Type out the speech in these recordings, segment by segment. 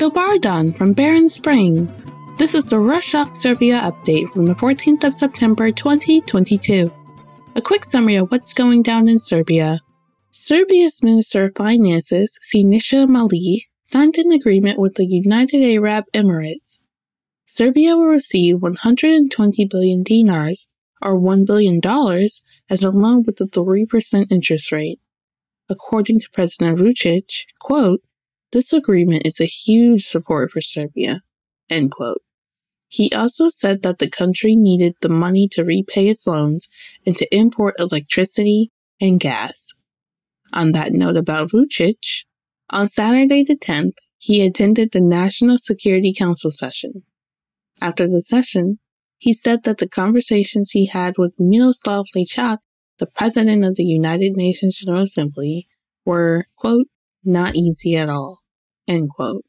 Dobardan from Barron Springs. This is the rush Russia Serbia update from the 14th of September 2022. A quick summary of what's going down in Serbia. Serbia's Minister of Finances, Siniša Mali, signed an agreement with the United Arab Emirates. Serbia will receive 120 billion dinars, or $1 billion, as a loan with a 3% interest rate. According to President Vucic, quote, this agreement is a huge support for Serbia, end quote. He also said that the country needed the money to repay its loans and to import electricity and gas. On that note about Vucic, on Saturday the 10th, he attended the National Security Council session. After the session, he said that the conversations he had with Miroslav Lajcak, the president of the United Nations General Assembly, were, quote, not easy at all, end quote.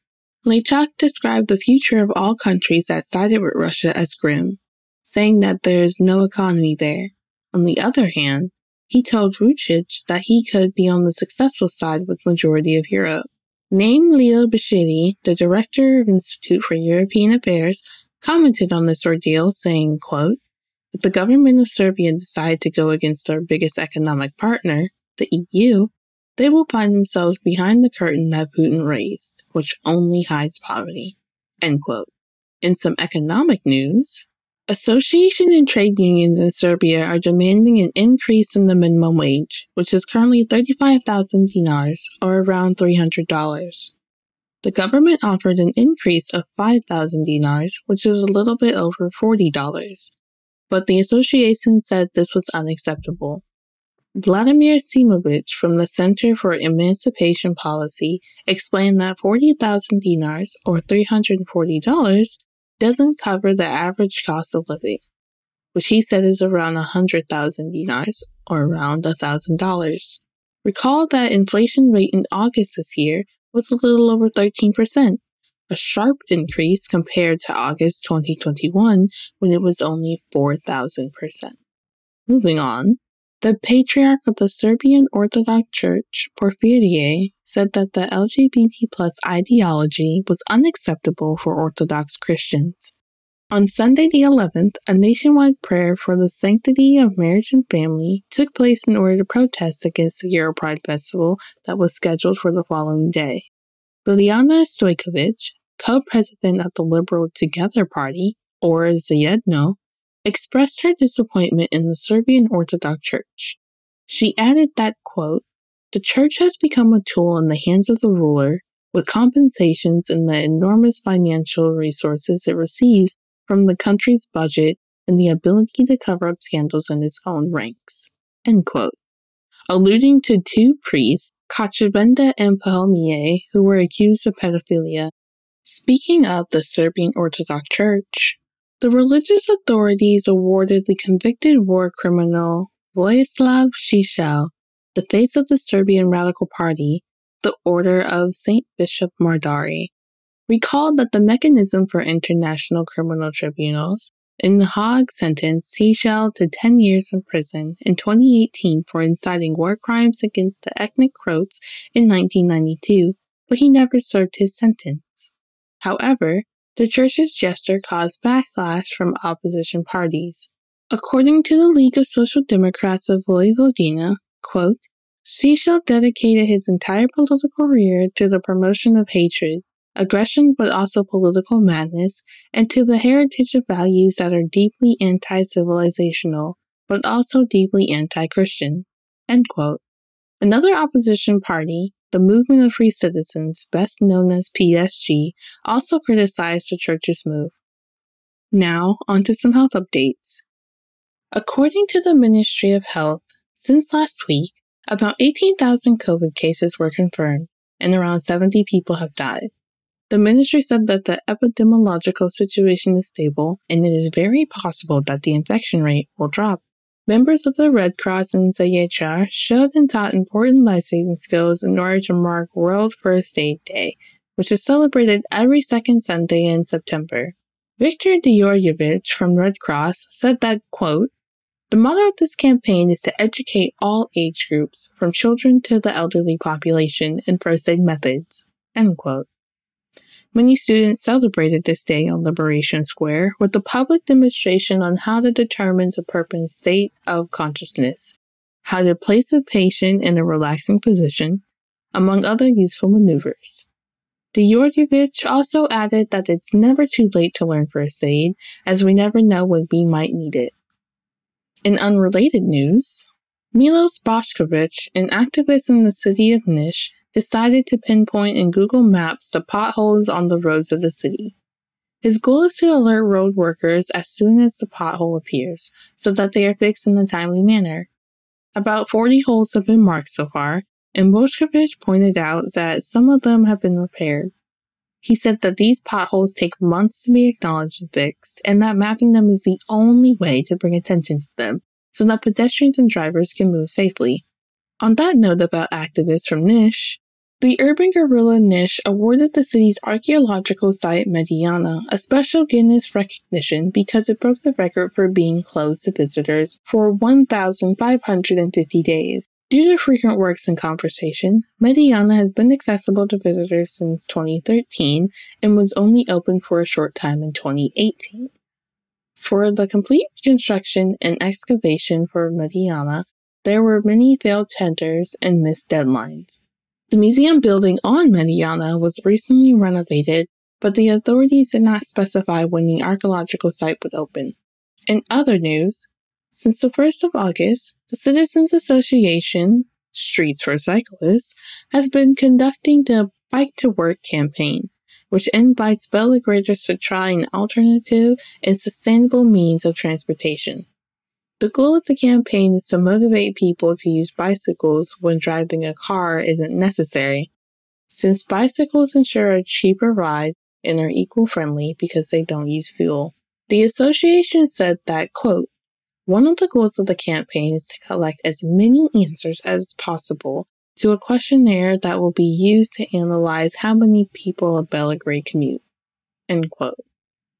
Lajcak described the future of all countries that sided with Russia as grim, saying that there is no economy there. On the other hand, he told Vucic that he could be on the successful side with majority of Europe. Named Leo Bashiri, the director of Institute for European Affairs, commented on this ordeal, saying, quote, if the government of Serbia decide to go against our biggest economic partner, the EU, they will find themselves behind the curtain that Putin raised, which only hides poverty. End quote. In some economic news, association and trade unions in Serbia are demanding an increase in the minimum wage, which is currently 35,000 dinars, or around $300. The government offered an increase of 5,000 dinars, which is a little bit over $40, but the association said this was unacceptable. Vladimir Simovic from the Center for Emancipation Policy explained that 40,000 dinars, or $340, doesn't cover the average cost of living, which he said is around 100,000 dinars, or around $1,000. Recall that inflation rate in August this year was a little over 13%, a sharp increase compared to August 2021 when it was only 4,000%. Moving on, the Patriarch of the Serbian Orthodox Church, Porfirije, said that the LGBT plus ideology was unacceptable for Orthodox Christians. On Sunday the 11th, a nationwide prayer for the sanctity of marriage and family took place in order to protest against the Euro Pride Festival that was scheduled for the following day. Biljana Stojkovic, co-president of the Liberal Together Party, or Zajedno, expressed her disappointment in the Serbian Orthodox Church. She added that, quote, the church has become a tool in the hands of the ruler with compensations in the enormous financial resources it receives from the country's budget and the ability to cover up scandals in its own ranks. Alluding to two priests, Kačavenda and Pahomije, who were accused of pedophilia. Speaking of the Serbian Orthodox Church, the religious authorities awarded the convicted war criminal Vojislav Šešelj, the face of the Serbian Radical Party, the Order of St. Bishop Mardarije. Recall that the mechanism for international criminal tribunals in The Hague sentenced Šešelj to 10 years in prison in 2018 for inciting war crimes against the ethnic Croats in 1992, but he never served his sentence. However, the church's gesture caused backlash from opposition parties. According to the League of Social Democrats of Vojvodina, quote, Šešelj dedicated his entire political career to the promotion of hatred, aggression but also political madness, and to the heritage of values that are deeply anti-civilizational, but also deeply anti-Christian. Another opposition party, the Movement of Free Citizens, best known as PSG, also criticized the church's move. Now, on to some health updates. According to the Ministry of Health, since last week, about 18,000 COVID cases were confirmed, and around 70 people have died. The ministry said that the epidemiological situation is stable and it is very possible that the infection rate will drop. Members of the Red Cross in Zaječar showed and taught important life-saving skills in order to mark World First Aid Day, which is celebrated every second Sunday in September. Victor Djordjevic from Red Cross said that, quote, the motto of this campaign is to educate all age groups, from children to the elderly population, in first aid methods. End quote. Many students celebrated this day on Liberation Square with a public demonstration on how to determine a person's state of consciousness, how to place a patient in a relaxing position, among other useful maneuvers. Djordjevic also added that it's never too late to learn first aid, as we never know when we might need it. In unrelated news, Milos Boshkovich, an activist in the city of Niš, decided to pinpoint in Google Maps the potholes on the roads of the city. His goal is to alert road workers as soon as the pothole appears, so that they are fixed in a timely manner. About 40 holes have been marked so far, and Boshkovich pointed out that some of them have been repaired. He said that these potholes take months to be acknowledged and fixed, and that mapping them is the only way to bring attention to them, so that pedestrians and drivers can move safely. On that note about activists from Niš, the urban guerrilla Niš awarded the city's archaeological site Mediana a special Guinness recognition because it broke the record for being closed to visitors for 1,550 days. Due to frequent works and conversation, Mediana has been accessible to visitors since 2013 and was only open for a short time in 2018. For the complete construction and excavation for Mediana, there were many failed tenders and missed deadlines. The museum building on Mediana was recently renovated, but the authorities did not specify when the archaeological site would open. In other news, since the 1st of August, the Citizens Association, Streets for Cyclists, has been conducting the Bike to Work campaign, which invites Belgraders to try an alternative and sustainable means of transportation. The goal of the campaign is to motivate people to use bicycles when driving a car isn't necessary, since bicycles ensure a cheaper ride and are eco friendly because they don't use fuel. The association said that, quote, one of the goals of the campaign is to collect as many answers as possible to a questionnaire that will be used to analyze how many people of Belgrade commute. End quote.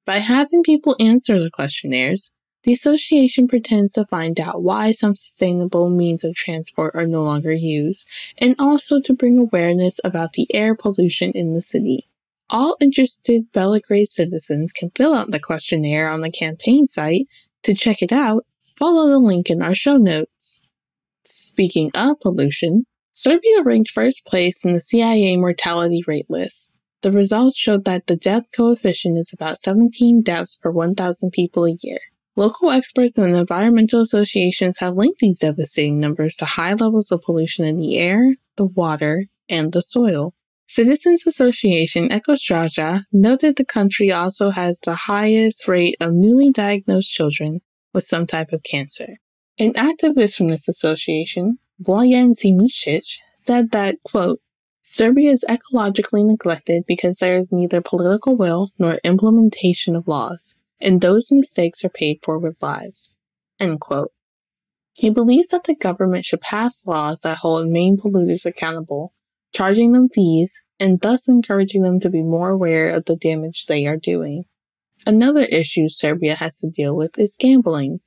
By having people answer the questionnaires, the association pretends to find out why some sustainable means of transport are no longer used, and also to bring awareness about the air pollution in the city. All interested Belgrade citizens can fill out the questionnaire on the campaign site. To check it out, follow the link in our show notes. Speaking of pollution, Serbia ranked first place in the CIA mortality rate list. The results showed that the death coefficient is about 17 deaths per 1,000 people a year. Local experts and environmental associations have linked these devastating numbers to high levels of pollution in the air, the water, and the soil. Citizens Association Ekostraža noted the country also has the highest rate of newly diagnosed children with some type of cancer. An activist from this association, Bojan Simišić, said that, quote, Serbia is ecologically neglected because there is neither political will nor implementation of laws and those mistakes are paid for with lives. He believes that the government should pass laws that hold main polluters accountable, charging them fees, and thus encouraging them to be more aware of the damage they are doing. Another issue Serbia has to deal with is gambling.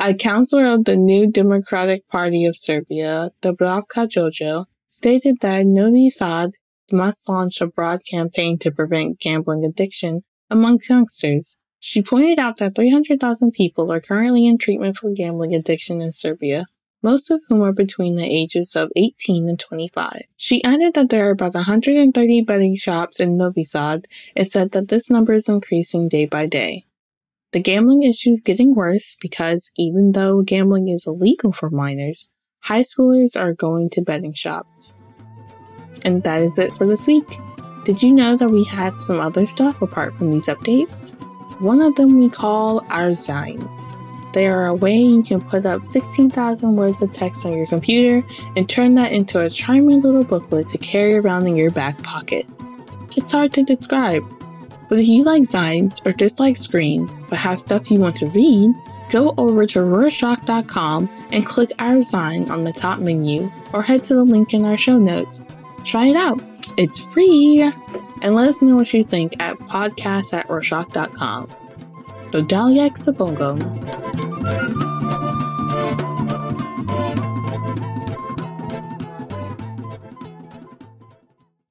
A counselor of the New Democratic Party of Serbia, Dubravka Jojo, stated that Novi Sad must launch a broad campaign to prevent gambling addiction among youngsters she pointed out that 300,000 people are currently in treatment for gambling addiction in Serbia, most of whom are between the ages of 18 and 25. She added that there are about 130 betting shops in Novi Sad and said that this number is increasing day by day. The gambling issue is getting worse because even though gambling is illegal for minors, high schoolers are going to betting shops. And that is it for this week. Did you know that we had some other stuff apart from these updates? One of them we call Ourzines. They are a way you can put up 16,000 words of text on your computer and turn that into a charming little booklet to carry around in your back pocket. It's hard to describe, but if you like zines or dislike screens but have stuff you want to read, go over to Rorshok.com and click Ourzine on the top menu or head to the link in our show notes. Try it out. It's free and let us know what you think at podcast at Rorshok.com. Dodaliak Sabongom.